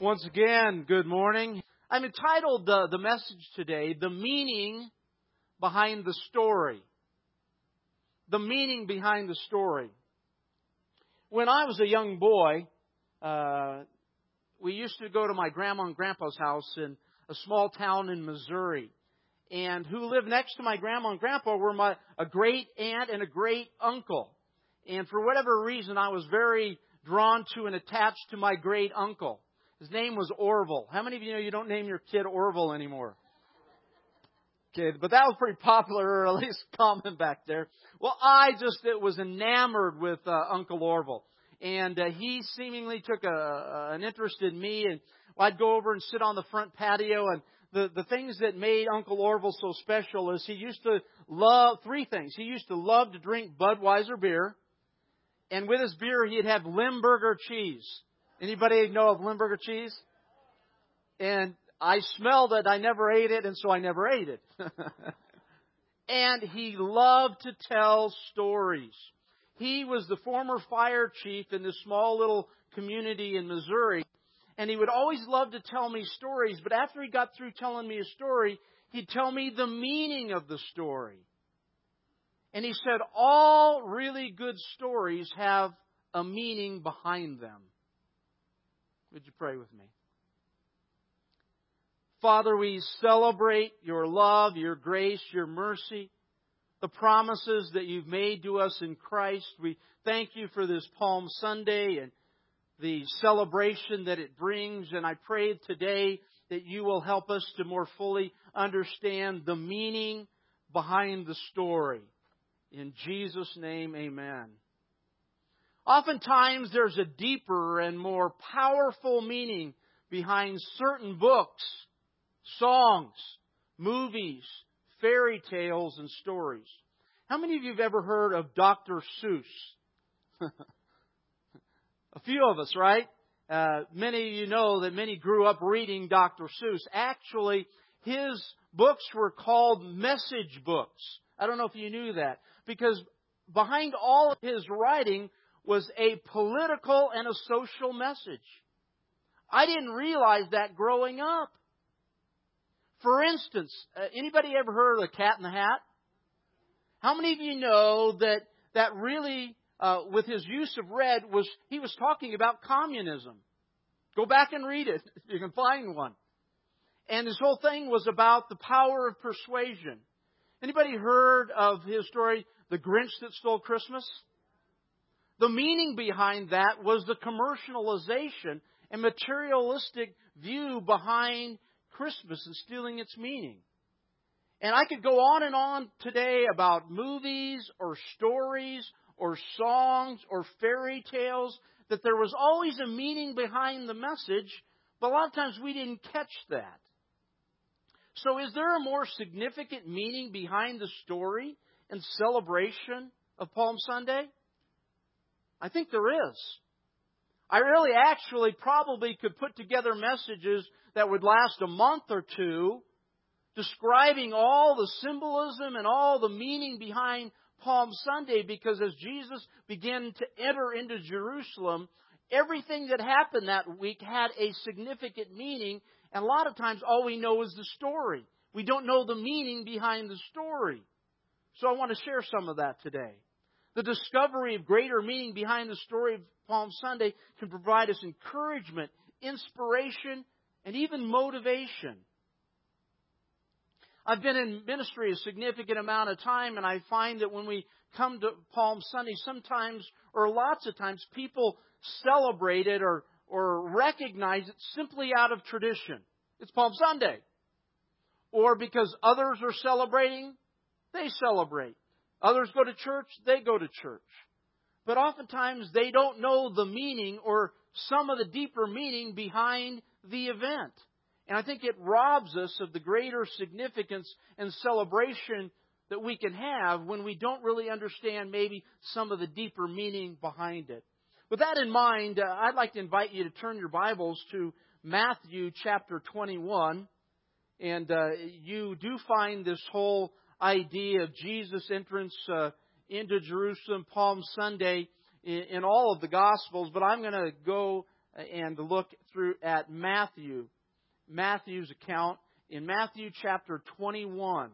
Once again, good morning. I'm entitled uh, the message today, The Meaning Behind the Story. The meaning behind the story. When I was a young boy, uh, we used to go to my grandma and grandpa's house in a small town in Missouri. And who lived next to my grandma and grandpa were my a great aunt and a great uncle. And for whatever reason, I was very drawn to and attached to my great uncle. His name was Orville. How many of you know you don't name your kid Orville anymore? Okay, but that was pretty popular, or at least common back there. Well, I just it was enamored with uh, Uncle Orville, and uh, he seemingly took a, a, an interest in me. And well, I'd go over and sit on the front patio, and the the things that made Uncle Orville so special is he used to love three things. He used to love to drink Budweiser beer, and with his beer he'd have Limburger cheese. Anybody know of Limburger cheese? And I smelled it, I never ate it, and so I never ate it. and he loved to tell stories. He was the former fire chief in this small little community in Missouri, and he would always love to tell me stories, but after he got through telling me a story, he'd tell me the meaning of the story. And he said, all really good stories have a meaning behind them. Would you pray with me? Father, we celebrate your love, your grace, your mercy, the promises that you've made to us in Christ. We thank you for this Palm Sunday and the celebration that it brings. And I pray today that you will help us to more fully understand the meaning behind the story. In Jesus' name, amen. Oftentimes there's a deeper and more powerful meaning behind certain books, songs, movies, fairy tales, and stories. How many of you have ever heard of Dr. Seuss? a few of us, right? Uh, many of you know that many grew up reading Dr. Seuss. Actually, his books were called message books. I don't know if you knew that. Because behind all of his writing was a political and a social message. I didn't realize that growing up. For instance, uh, anybody ever heard of the Cat in the Hat? How many of you know that that really, uh, with his use of red, was he was talking about communism? Go back and read it you can find one. And his whole thing was about the power of persuasion. Anybody heard of his story, The Grinch That Stole Christmas? The meaning behind that was the commercialization and materialistic view behind Christmas and stealing its meaning. And I could go on and on today about movies or stories or songs or fairy tales, that there was always a meaning behind the message, but a lot of times we didn't catch that. So, is there a more significant meaning behind the story and celebration of Palm Sunday? I think there is. I really actually probably could put together messages that would last a month or two describing all the symbolism and all the meaning behind Palm Sunday because as Jesus began to enter into Jerusalem, everything that happened that week had a significant meaning, and a lot of times all we know is the story. We don't know the meaning behind the story. So I want to share some of that today. The discovery of greater meaning behind the story of Palm Sunday can provide us encouragement, inspiration, and even motivation. I've been in ministry a significant amount of time, and I find that when we come to Palm Sunday, sometimes or lots of times people celebrate it or, or recognize it simply out of tradition. It's Palm Sunday. Or because others are celebrating, they celebrate. Others go to church, they go to church. But oftentimes they don't know the meaning or some of the deeper meaning behind the event. And I think it robs us of the greater significance and celebration that we can have when we don't really understand maybe some of the deeper meaning behind it. With that in mind, uh, I'd like to invite you to turn your Bibles to Matthew chapter 21. And uh, you do find this whole idea of Jesus' entrance uh, into Jerusalem Palm Sunday in, in, all of the Gospels, but I'm going to go and look through at Matthew, Matthew's account in Matthew chapter 21.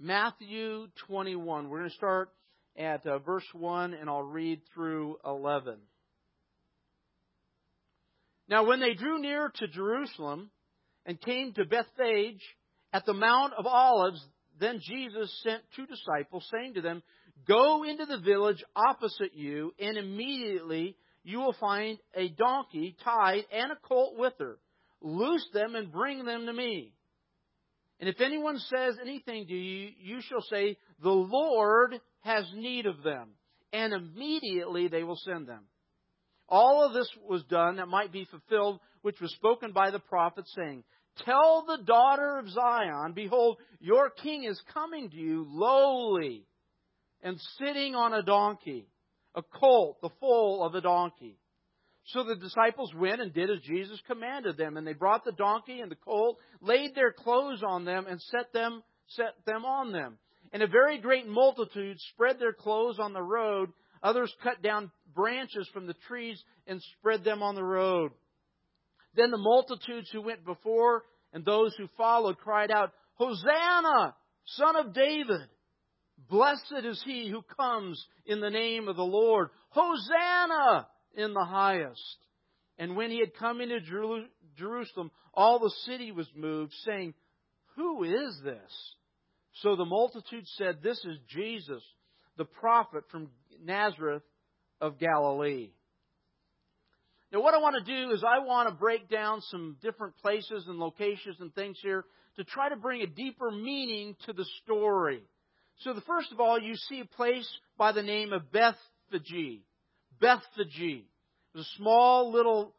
Matthew 21. We're going to start at uh, verse 1 and I'll read through 11. Now, when they drew near to Jerusalem and came to Bethphage at the Mount of Olives, then Jesus sent two disciples, saying to them, Go into the village opposite you, and immediately you will find a donkey tied and a colt with her. Loose them and bring them to me. And if anyone says anything to you, you shall say, The Lord has need of them. And immediately they will send them. All of this was done that might be fulfilled, which was spoken by the prophet, saying, Tell the daughter of Zion, Behold, your king is coming to you lowly and sitting on a donkey, a colt, the foal of a donkey. So the disciples went and did as Jesus commanded them, and they brought the donkey and the colt, laid their clothes on them, and set them set them on them. And a very great multitude spread their clothes on the road. Others cut down branches from the trees and spread them on the road. Then the multitudes who went before and those who followed cried out, Hosanna, son of David! Blessed is he who comes in the name of the Lord. Hosanna in the highest. And when he had come into Jerusalem, all the city was moved, saying, Who is this? So the multitude said, This is Jesus, the prophet from Nazareth of Galilee. Now, what I want to do is I want to break down some different places and locations and things here to try to bring a deeper meaning to the story. So, the first of all, you see a place by the name of Bethphage. Bethphage. It was a small little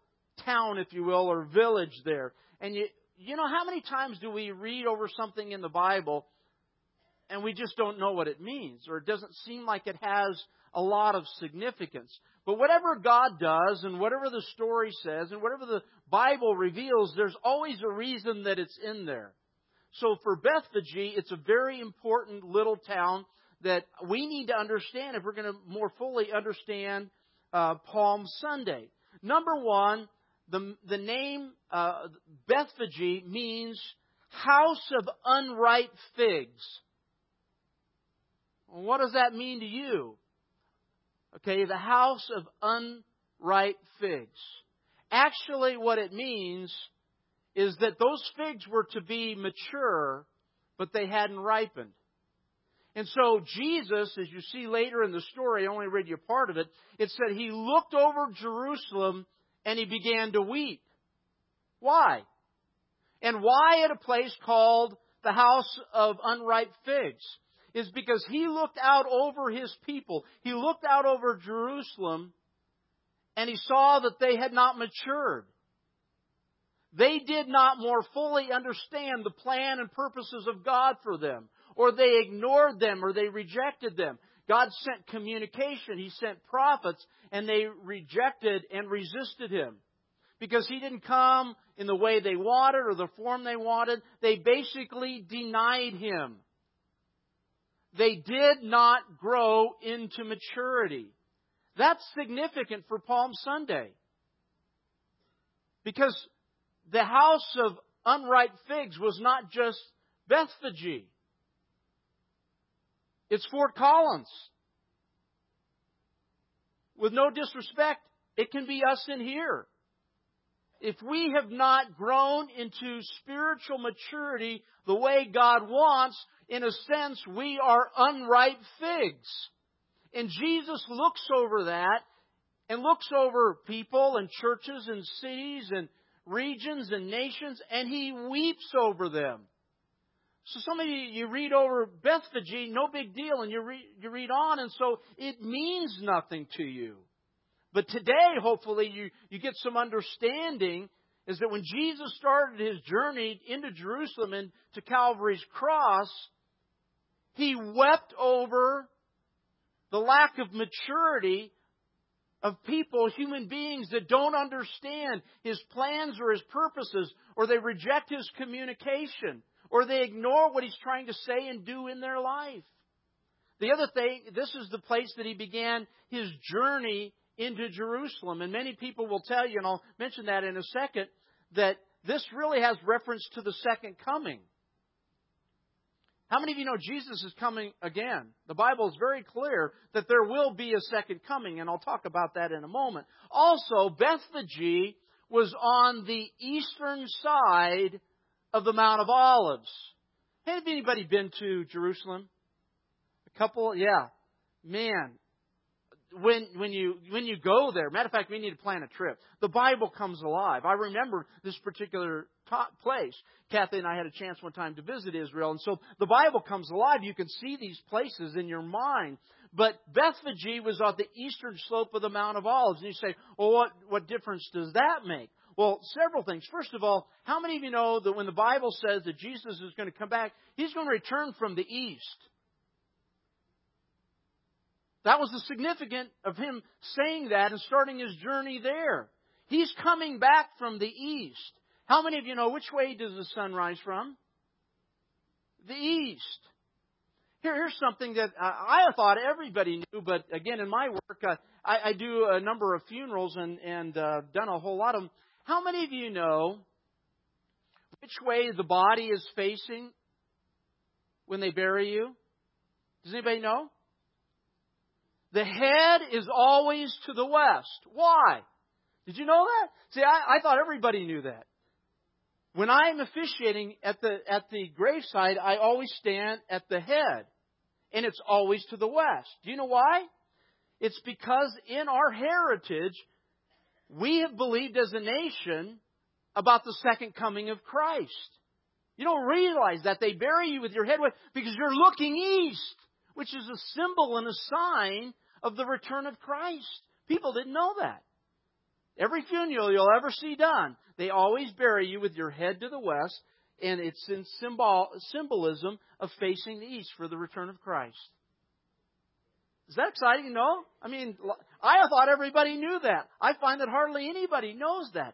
town, if you will, or village there. And you, you know, how many times do we read over something in the Bible and we just don't know what it means, or it doesn't seem like it has a lot of significance. But whatever God does, and whatever the story says, and whatever the Bible reveals, there's always a reason that it's in there. So for Bethphage, it's a very important little town that we need to understand if we're going to more fully understand uh, Palm Sunday. Number one, the, the name uh, Bethphage means house of unripe figs. What does that mean to you? Okay, the house of unripe figs. Actually, what it means is that those figs were to be mature, but they hadn't ripened. And so Jesus, as you see later in the story, I only read you part of it, it said he looked over Jerusalem and he began to weep. Why? And why at a place called the house of unripe figs? Is because he looked out over his people. He looked out over Jerusalem and he saw that they had not matured. They did not more fully understand the plan and purposes of God for them, or they ignored them, or they rejected them. God sent communication, He sent prophets, and they rejected and resisted Him. Because He didn't come in the way they wanted or the form they wanted, they basically denied Him they did not grow into maturity. That's significant for Palm Sunday. Because the house of unripe figs was not just Bethphage. It's Fort Collins. With no disrespect, it can be us in here. If we have not grown into spiritual maturity the way God wants, in a sense, we are unripe figs. And Jesus looks over that and looks over people and churches and cities and regions and nations and he weeps over them. So some of you, you read over Bethphage, no big deal, and you you read on, and so it means nothing to you. But today, hopefully, you, you get some understanding is that when Jesus started his journey into Jerusalem and to Calvary's cross, he wept over the lack of maturity of people, human beings that don't understand his plans or his purposes, or they reject his communication, or they ignore what he's trying to say and do in their life. The other thing, this is the place that he began his journey into Jerusalem. And many people will tell you, and I'll mention that in a second, that this really has reference to the second coming. How many of you know Jesus is coming again? The Bible is very clear that there will be a second coming, and I'll talk about that in a moment. Also, Bethphage was on the eastern side of the Mount of Olives. Have anybody been to Jerusalem? A couple, yeah. Man, when when you when you go there, matter of fact, we need to plan a trip. The Bible comes alive. I remember this particular place. Kathy and I had a chance one time to visit Israel, and so the Bible comes alive. You can see these places in your mind. But Bethphage was on the eastern slope of the Mount of Olives, and you say, "Well, what what difference does that make?" Well, several things. First of all, how many of you know that when the Bible says that Jesus is going to come back, He's going to return from the east? That was the significance of him saying that and starting his journey there. He's coming back from the east. How many of you know which way does the sun rise from? The east. Here, here's something that I thought everybody knew, but again, in my work, uh, I, I do a number of funerals and, and uh, done a whole lot of them. How many of you know which way the body is facing when they bury you? Does anybody know? The head is always to the west. Why? Did you know that? See, I, I thought everybody knew that. When I'm officiating at the at the graveside, I always stand at the head, and it's always to the west. Do you know why? It's because in our heritage, we have believed as a nation about the second coming of Christ. You don't realize that they bury you with your head because you're looking east which is a symbol and a sign of the return of Christ. People didn't know that. Every funeral you'll ever see done, they always bury you with your head to the west, and it's in symbol, symbolism of facing the east for the return of Christ. Is that exciting? No? I mean, I thought everybody knew that. I find that hardly anybody knows that.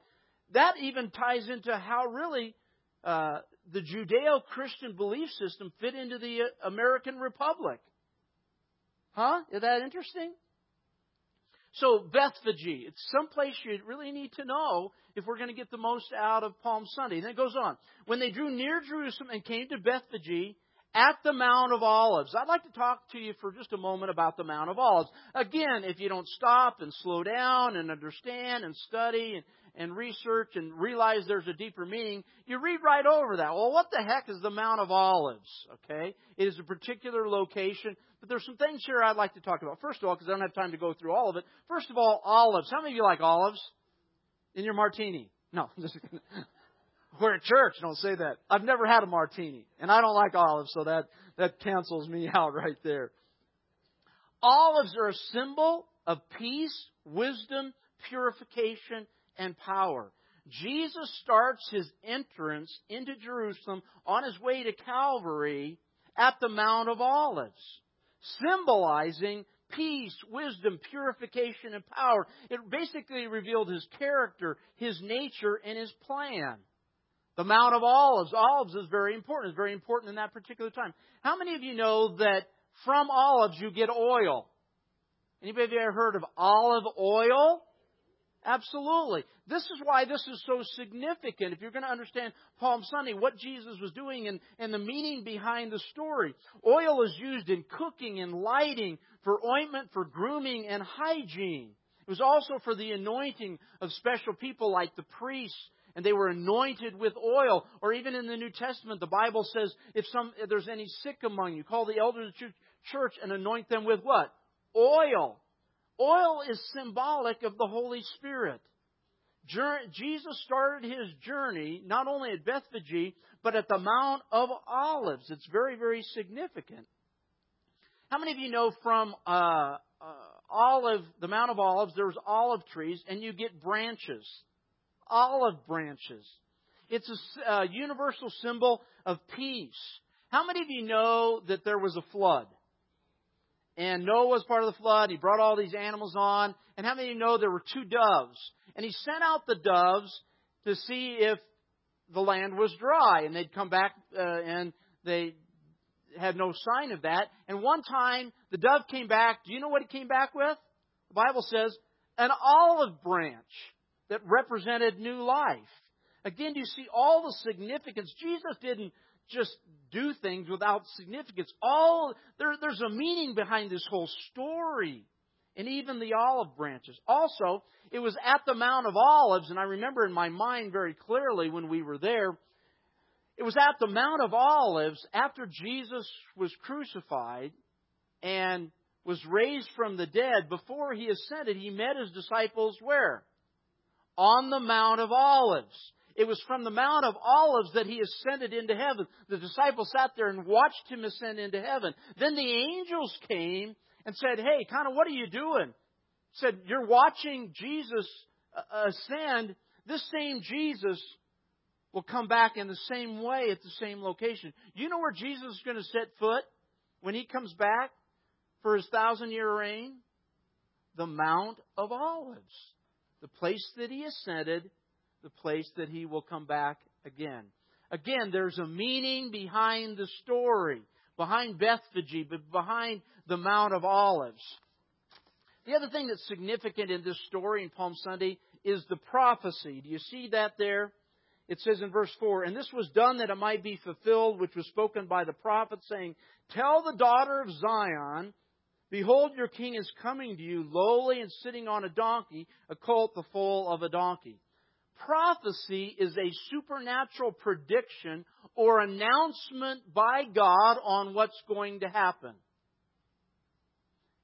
That even ties into how really uh, the Judeo Christian belief system fit into the uh, American Republic. Huh? Is that interesting? So, Bethphage, it's someplace you really need to know if we're going to get the most out of Palm Sunday. And then it goes on. When they drew near Jerusalem and came to Bethphage at the Mount of Olives. I'd like to talk to you for just a moment about the Mount of Olives. Again, if you don't stop and slow down and understand and study and, and research and realize there's a deeper meaning, you read right over that. Well, what the heck is the Mount of Olives? Okay? It is a particular location, but there's some things here I'd like to talk about. First of all, because I don't have time to go through all of it. First of all, olives. How many of you like olives? In your martini? No. We're at church, don't say that. I've never had a martini, and I don't like olives, so that, that cancels me out right there. Olives are a symbol of peace, wisdom, purification, and power. Jesus starts his entrance into Jerusalem on his way to Calvary at the Mount of Olives, symbolizing peace, wisdom, purification, and power. It basically revealed his character, his nature, and his plan. The Mount of Olives. Olives is very important. It's very important in that particular time. How many of you know that from olives you get oil? Anybody ever heard of olive oil? Absolutely. This is why this is so significant. If you're going to understand Palm Sunday, what Jesus was doing and, and the meaning behind the story. Oil is used in cooking and lighting, for ointment, for grooming, and hygiene. It was also for the anointing of special people like the priests, and they were anointed with oil. Or even in the New Testament, the Bible says if, some, if there's any sick among you, call the elders of the church and anoint them with what? Oil. Oil is symbolic of the Holy Spirit. Jesus started his journey not only at Bethphage, but at the Mount of Olives. It's very, very significant. How many of you know from uh, uh, olive, the Mount of Olives, there's olive trees, and you get branches, olive branches. It's a uh, universal symbol of peace. How many of you know that there was a flood? And Noah was part of the flood. He brought all these animals on. And how many of you know there were two doves? And he sent out the doves to see if the land was dry. And they'd come back uh, and they had no sign of that. And one time the dove came back. Do you know what he came back with? The Bible says an olive branch that represented new life. Again, do you see all the significance. Jesus didn't just do things without significance. All there, there's a meaning behind this whole story, and even the olive branches. Also, it was at the Mount of Olives, and I remember in my mind very clearly when we were there. It was at the Mount of Olives after Jesus was crucified and was raised from the dead. Before he ascended, he met his disciples where? On the Mount of Olives. It was from the Mount of Olives that he ascended into heaven. The disciples sat there and watched him ascend into heaven. Then the angels came and said, Hey, kind of, what are you doing? Said, You're watching Jesus uh, ascend. This same Jesus will come back in the same way at the same location. You know where Jesus is going to set foot when he comes back for his thousand year reign? The Mount of Olives, the place that he ascended the place that he will come back again. Again, there's a meaning behind the story, behind Bethphage, but behind the Mount of Olives. The other thing that's significant in this story in Palm Sunday is the prophecy. Do you see that there? It says in verse 4, And this was done that it might be fulfilled, which was spoken by the prophet, saying, Tell the daughter of Zion, Behold, your king is coming to you, lowly and sitting on a donkey, a colt the foal of a donkey. Prophecy is a supernatural prediction or announcement by God on what's going to happen.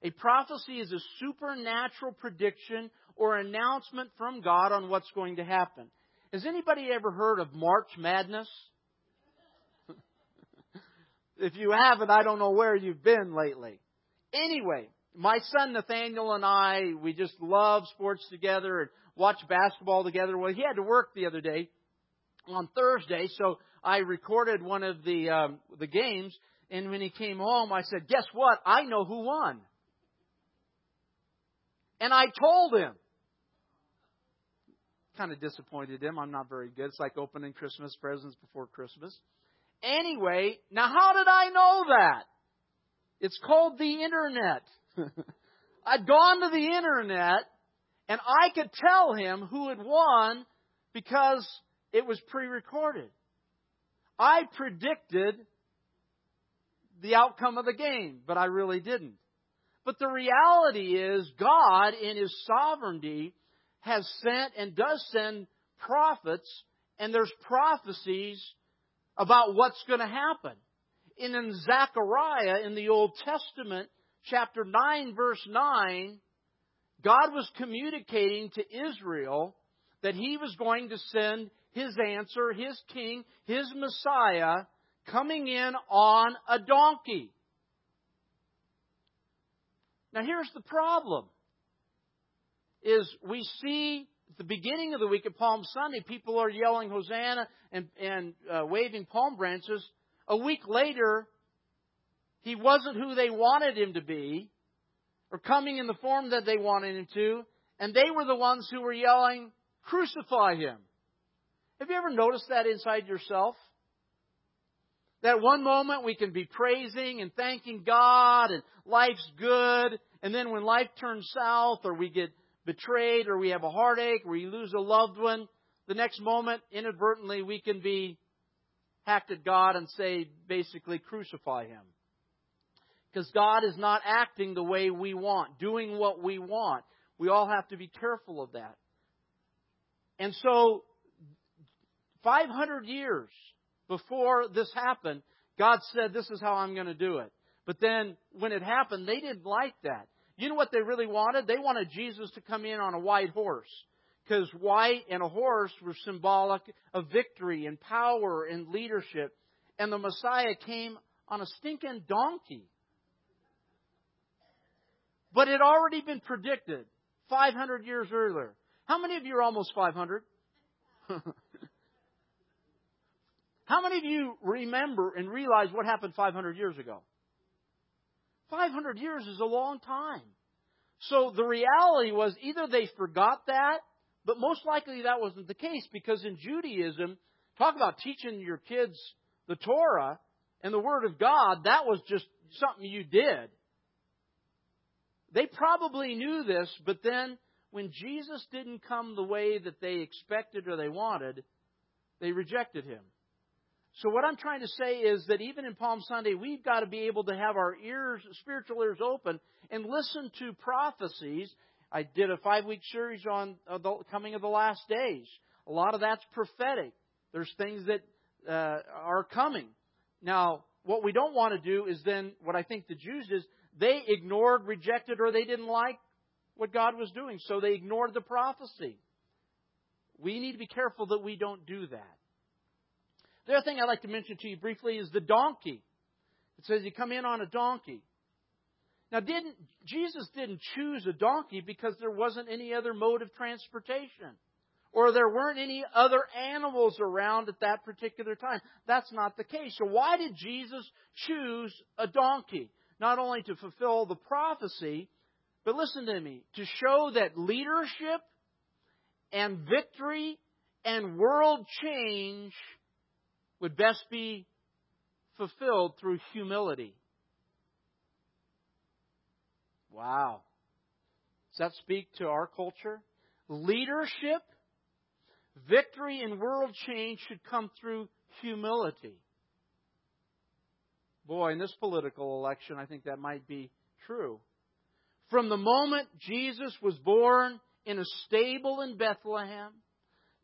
A prophecy is a supernatural prediction or announcement from God on what's going to happen. Has anybody ever heard of March Madness? if you haven't, I don't know where you've been lately. Anyway, my son Nathaniel and I, we just love sports together watch basketball together. Well, he had to work the other day on Thursday, so I recorded one of the um, the games. And when he came home, I said, "Guess what? I know who won." And I told him. Kind of disappointed him. I'm not very good. It's like opening Christmas presents before Christmas. Anyway, now how did I know that? It's called the internet. I'd gone to the internet and I could tell him who had won because it was pre recorded. I predicted the outcome of the game, but I really didn't. But the reality is, God, in His sovereignty, has sent and does send prophets, and there's prophecies about what's going to happen. And in Zechariah in the Old Testament, chapter 9, verse 9, God was communicating to Israel that He was going to send His answer, His King, His Messiah, coming in on a donkey. Now here's the problem. Is we see at the beginning of the week at Palm Sunday, people are yelling Hosanna and, and uh, waving palm branches. A week later, he wasn't who they wanted him to be or coming in the form that they wanted him to, and they were the ones who were yelling, Crucify him. Have you ever noticed that inside yourself? That one moment we can be praising and thanking God and life's good, and then when life turns south or we get betrayed or we have a heartache or we lose a loved one, the next moment, inadvertently, we can be hacked at God and say, basically, crucify him. Because God is not acting the way we want, doing what we want. We all have to be careful of that. And so, 500 years before this happened, God said, This is how I'm going to do it. But then, when it happened, they didn't like that. You know what they really wanted? They wanted Jesus to come in on a white horse. Because white and a horse were symbolic of victory and power and leadership. And the Messiah came on a stinking donkey. But it had already been predicted 500 years earlier. How many of you are almost 500? How many of you remember and realize what happened 500 years ago? 500 years is a long time. So the reality was either they forgot that, but most likely that wasn't the case because in Judaism, talk about teaching your kids the Torah and the Word of God, that was just something you did. They probably knew this, but then when Jesus didn't come the way that they expected or they wanted, they rejected him. So what I'm trying to say is that even in Palm Sunday, we've got to be able to have our ears, spiritual ears open and listen to prophecies. I did a five week series on the coming of the last days. A lot of that's prophetic. There's things that uh, are coming. Now, what we don't want to do is then what I think the Jews is they ignored, rejected, or they didn't like what God was doing, so they ignored the prophecy. We need to be careful that we don't do that. The other thing I'd like to mention to you briefly is the donkey. It says you come in on a donkey. Now, didn't Jesus didn't choose a donkey because there wasn't any other mode of transportation, or there weren't any other animals around at that particular time. That's not the case. So, why did Jesus choose a donkey? Not only to fulfill the prophecy, but listen to me, to show that leadership and victory and world change would best be fulfilled through humility. Wow. Does that speak to our culture? Leadership, victory, and world change should come through humility. Boy, in this political election, I think that might be true. From the moment Jesus was born in a stable in Bethlehem,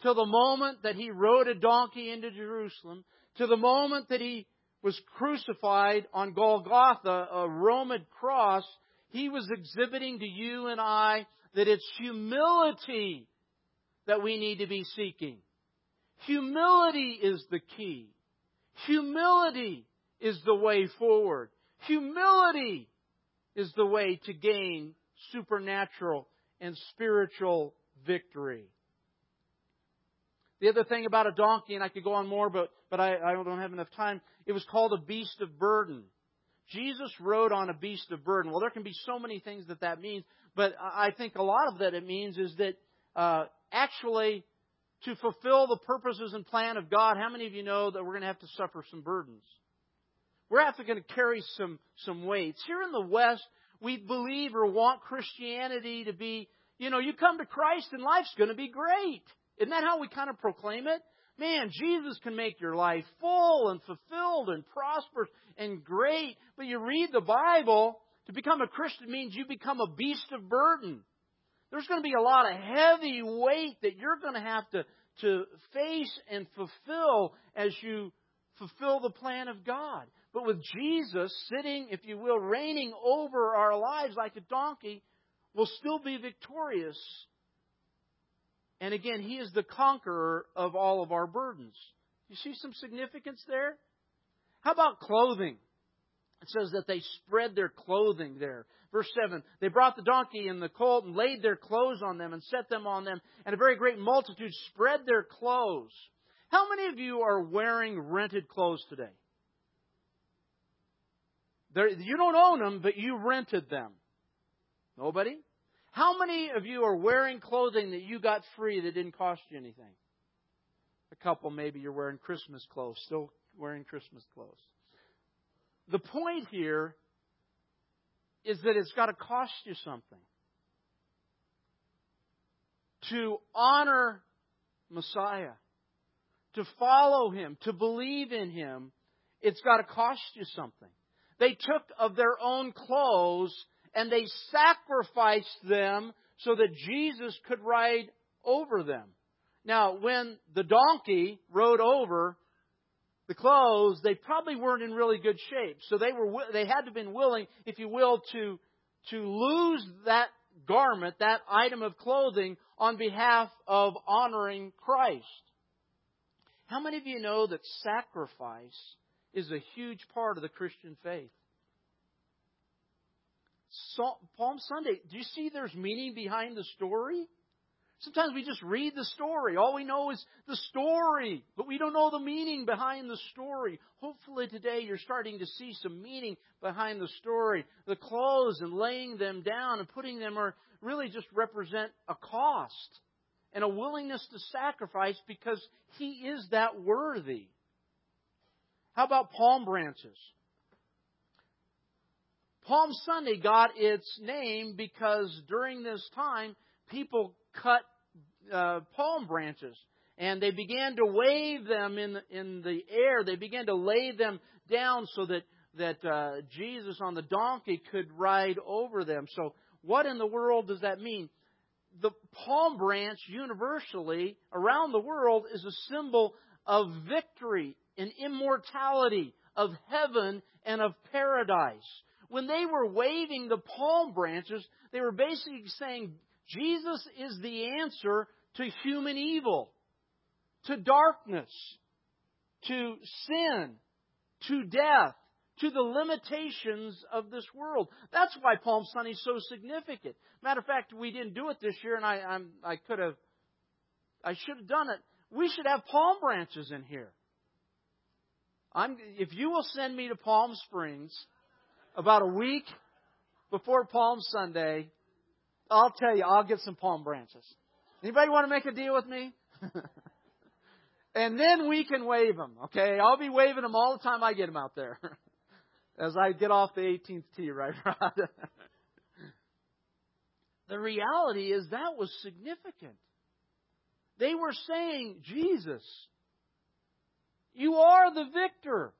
till the moment that he rode a donkey into Jerusalem, to the moment that he was crucified on Golgotha, a Roman cross, he was exhibiting to you and I that it's humility that we need to be seeking. Humility is the key. Humility is the way forward. Humility is the way to gain supernatural and spiritual victory. The other thing about a donkey, and I could go on more, but, but I, I don't have enough time, it was called a beast of burden. Jesus rode on a beast of burden. Well, there can be so many things that that means, but I think a lot of that it means is that uh, actually to fulfill the purposes and plan of God, how many of you know that we're going to have to suffer some burdens? We're actually going to carry some some weights. Here in the West, we believe or want Christianity to be, you know, you come to Christ and life's going to be great. Isn't that how we kind of proclaim it? Man, Jesus can make your life full and fulfilled and prosperous and great. But you read the Bible, to become a Christian means you become a beast of burden. There's going to be a lot of heavy weight that you're going to have to, to face and fulfill as you fulfill the plan of God. But with Jesus sitting, if you will, reigning over our lives like a donkey, we'll still be victorious and again, He is the conqueror of all of our burdens. You see some significance there? How about clothing? It says that they spread their clothing there. Verse 7 They brought the donkey and the colt and laid their clothes on them and set them on them, and a very great multitude spread their clothes. How many of you are wearing rented clothes today? They're, you don't own them, but you rented them. Nobody? How many of you are wearing clothing that you got free that didn't cost you anything? A couple, maybe you're wearing Christmas clothes, still wearing Christmas clothes. The point here is that it's got to cost you something. To honor Messiah, to follow Him, to believe in Him, it's got to cost you something. They took of their own clothes and they sacrificed them so that Jesus could ride over them. Now, when the donkey rode over the clothes, they probably weren't in really good shape. So they were they had to have been willing, if you will, to to lose that garment, that item of clothing on behalf of honoring Christ. How many of you know that sacrifice is a huge part of the Christian faith? Palm Sunday, do you see there's meaning behind the story? Sometimes we just read the story. All we know is the story, but we don't know the meaning behind the story. Hopefully today you're starting to see some meaning behind the story. The clothes and laying them down and putting them are really just represent a cost and a willingness to sacrifice because he is that worthy. How about palm branches? Palm Sunday got its name because during this time, people cut uh, palm branches and they began to wave them in the, in the air. They began to lay them down so that that uh, Jesus on the donkey could ride over them. So, what in the world does that mean? The palm branch, universally around the world, is a symbol of victory and immortality, of heaven and of paradise. When they were waving the palm branches, they were basically saying Jesus is the answer to human evil, to darkness, to sin, to death, to the limitations of this world. That's why Palm Sunday is so significant. Matter of fact, we didn't do it this year, and I, I'm, I could have, I should have done it. We should have palm branches in here. I'm, if you will send me to Palm Springs about a week before Palm Sunday, I'll tell you, I'll get some palm branches. Anybody want to make a deal with me? and then we can wave them, okay? I'll be waving them all the time I get them out there. As I get off the 18th tee, right, Rod? the reality is that was significant. They were saying, Jesus, you are the victor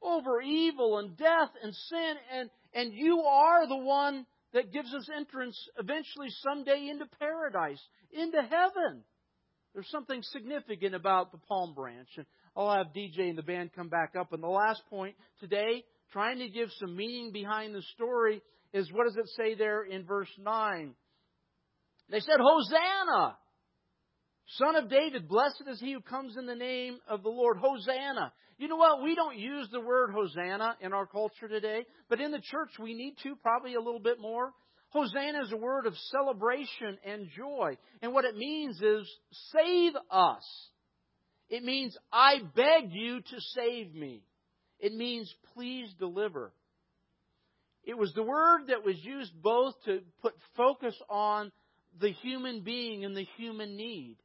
over evil and death and sin, and, and you are the one that gives us entrance eventually someday into paradise, into heaven. There's something significant about the palm branch. And I'll have DJ and the band come back up. And the last point today, trying to give some meaning behind the story, is what does it say there in verse 9? They said, Hosanna! Son of David, blessed is he who comes in the name of the Lord. Hosanna. You know what? We don't use the word Hosanna in our culture today, but in the church we need to, probably a little bit more. Hosanna is a word of celebration and joy. And what it means is, save us. It means, I beg you to save me. It means, please deliver. It was the word that was used both to put focus on the human being and the human need.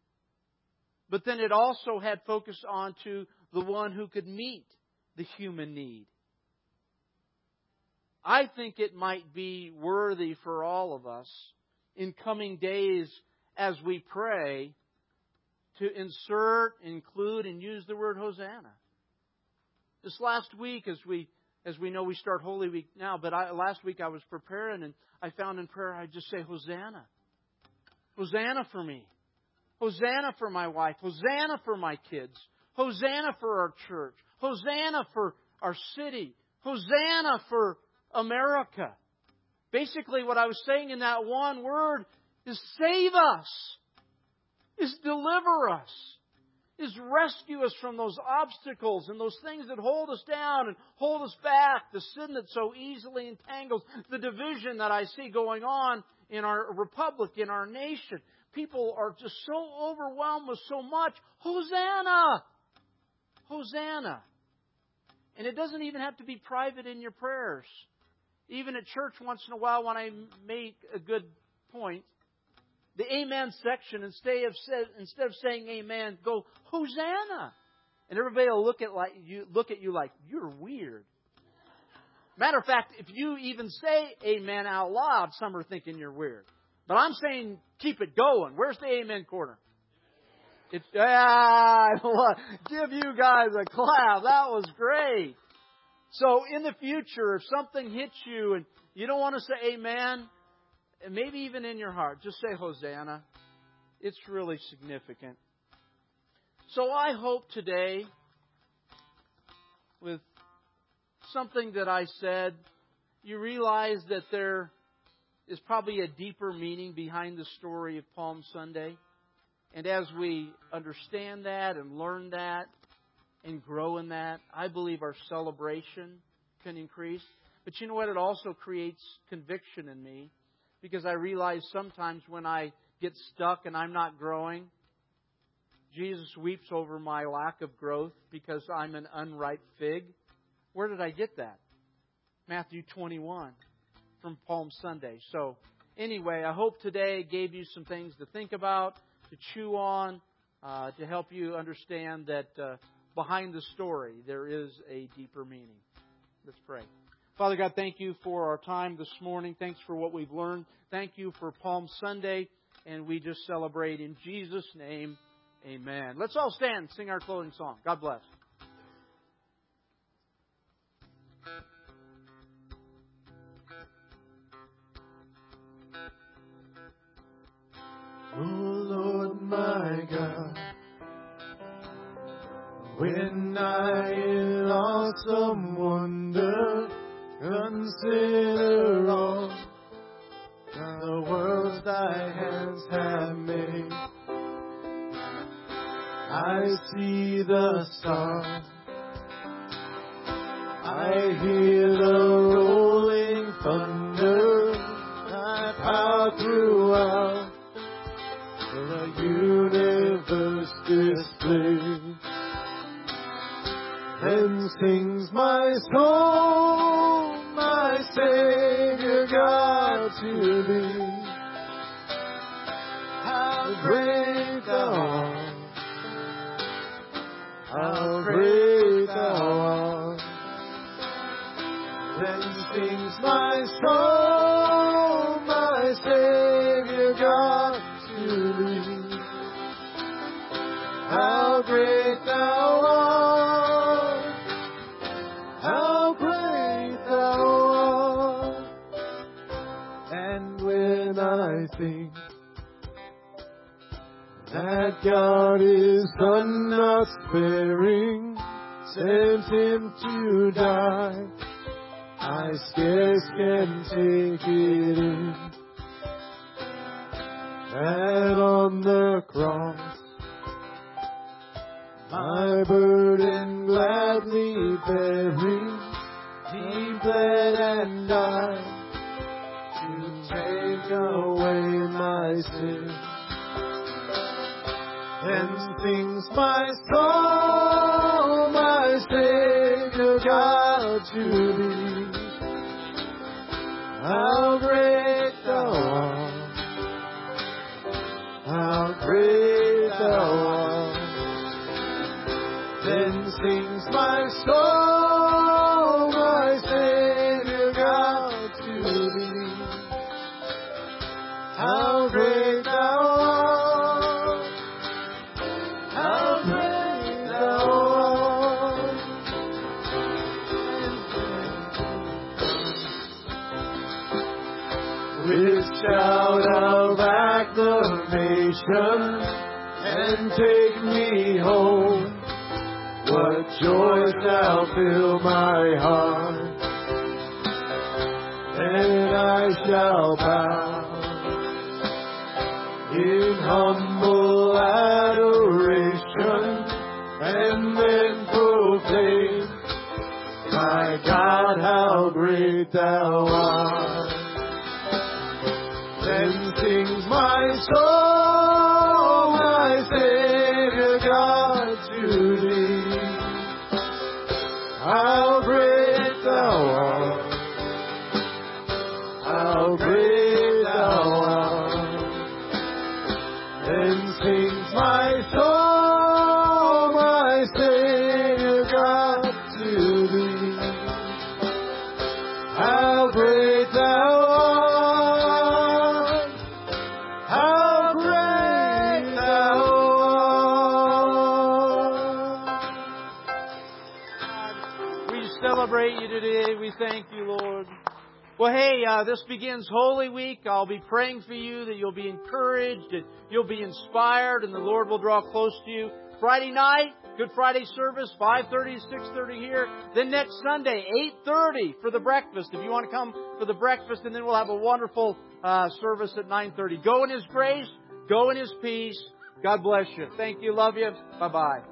But then it also had focus on to the one who could meet the human need. I think it might be worthy for all of us in coming days as we pray to insert, include, and use the word Hosanna. This last week, as we as we know, we start Holy Week now, but I, last week I was preparing and I found in prayer I'd just say Hosanna, Hosanna for me. Hosanna for my wife. Hosanna for my kids. Hosanna for our church. Hosanna for our city. Hosanna for America. Basically, what I was saying in that one word is save us, is deliver us, is rescue us from those obstacles and those things that hold us down and hold us back, the sin that so easily entangles, the division that I see going on in our republic, in our nation people are just so overwhelmed with so much. Hosanna! Hosanna! And it doesn't even have to be private in your prayers. Even at church, once in a while, when I make a good point, the amen section, instead of, instead of saying amen, go, Hosanna! And everybody will look at, like, you, look at you like, you're weird. Matter of fact, if you even say amen out loud, some are thinking you're weird. But I'm saying keep it going. Where's the amen corner? It's, ah, give you guys a clap. That was great. So in the future, if something hits you and you don't want to say amen, maybe even in your heart, just say Hosanna. It's really significant. So I hope today, with something that I said, you realize that there is probably a deeper meaning behind the story of Palm Sunday. And as we understand that and learn that and grow in that, I believe our celebration can increase. But you know what? It also creates conviction in me because I realize sometimes when I get stuck and I'm not growing, Jesus weeps over my lack of growth because I'm an unripe fig. Where did I get that? Matthew 21 from Palm Sunday. So, anyway, I hope today gave you some things to think about, to chew on, uh, to help you understand that uh, behind the story there is a deeper meaning. Let's pray. Father God, thank you for our time this morning. Thanks for what we've learned. Thank you for Palm Sunday. and we just celebrate in Jesus' name. Amen. Let's all stand sing our closing song. God bless. My God, when I in awesome wonder consider all the worlds thy hands have made, I see the stars, I hear to I think that God is Son not sparing, sent him to die, I scarce can take it in. That on the cross my burden gladly bearing, he bled and died away my sin. Then sings my soul, my Savior God to thee. How great thou art, how great thou art. Then sings my soul, and take me home. What joy shall fill my heart, and I shall bow Well, hey, uh, this begins Holy Week. I'll be praying for you that you'll be encouraged, and you'll be inspired, and the Lord will draw close to you. Friday night, Good Friday service, 5.30 to 6.30 here. Then next Sunday, 8.30 for the breakfast. If you want to come for the breakfast, and then we'll have a wonderful uh, service at 9.30. Go in His grace. Go in His peace. God bless you. Thank you. Love you. Bye-bye.